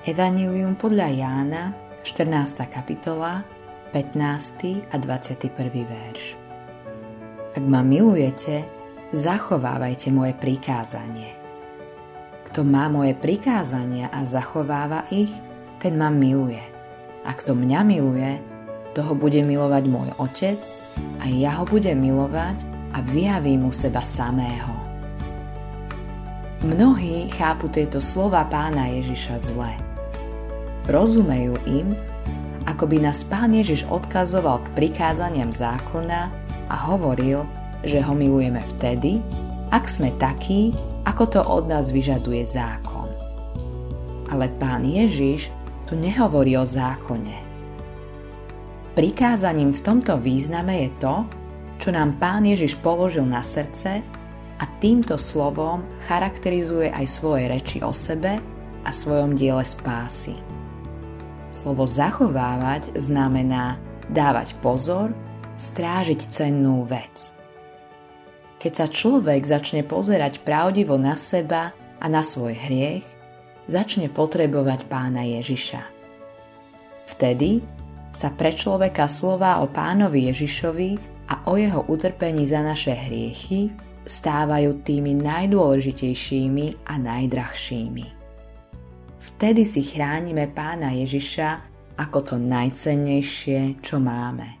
Evangelium podľa Jána, 14. kapitola, 15. a 21. verš. Ak ma milujete, zachovávajte moje prikázanie. Kto má moje prikázania a zachováva ich, ten ma miluje. A kto mňa miluje, toho bude milovať môj Otec a ja ho budem milovať a vyjavím mu seba samého. Mnohí chápu tieto slova pána Ježiša zle. Rozumejú im, ako by nás Pán Ježiš odkazoval k prikázaniam zákona a hovoril, že ho milujeme vtedy, ak sme takí, ako to od nás vyžaduje zákon. Ale Pán Ježiš tu nehovorí o zákone. Prikázaním v tomto význame je to, čo nám Pán Ježiš položil na srdce a týmto slovom charakterizuje aj svoje reči o sebe a svojom diele spásy. Slovo zachovávať znamená dávať pozor, strážiť cennú vec. Keď sa človek začne pozerať pravdivo na seba a na svoj hriech, začne potrebovať pána Ježiša. Vtedy sa pre človeka slova o pánovi Ježišovi a o jeho utrpení za naše hriechy stávajú tými najdôležitejšími a najdrahšími vtedy si chránime pána Ježiša ako to najcennejšie, čo máme.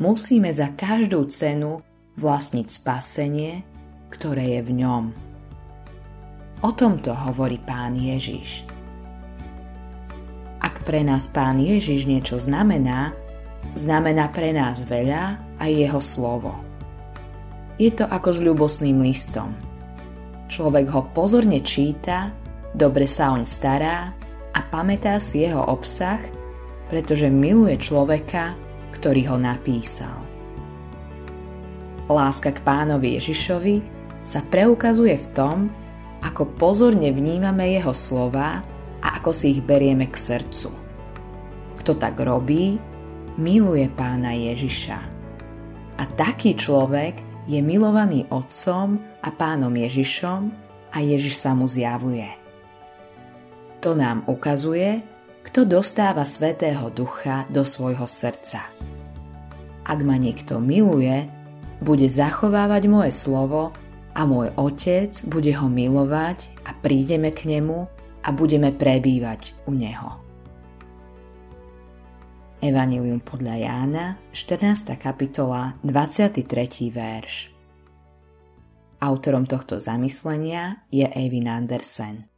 Musíme za každú cenu vlastniť spasenie, ktoré je v ňom. O tomto hovorí pán Ježiš. Ak pre nás pán Ježiš niečo znamená, znamená pre nás veľa aj jeho slovo. Je to ako s ľubosným listom. Človek ho pozorne číta dobre sa oň stará a pamätá si jeho obsah, pretože miluje človeka, ktorý ho napísal. Láska k pánovi Ježišovi sa preukazuje v tom, ako pozorne vnímame jeho slova a ako si ich berieme k srdcu. Kto tak robí, miluje pána Ježiša. A taký človek je milovaný otcom a pánom Ježišom a Ježiš sa mu zjavuje. To nám ukazuje, kto dostáva Svetého Ducha do svojho srdca. Ak ma niekto miluje, bude zachovávať moje slovo a môj Otec bude ho milovať a prídeme k nemu a budeme prebývať u neho. Evangelium podľa Jána, 14. kapitola, 23. verš. Autorom tohto zamyslenia je Eivin Andersen.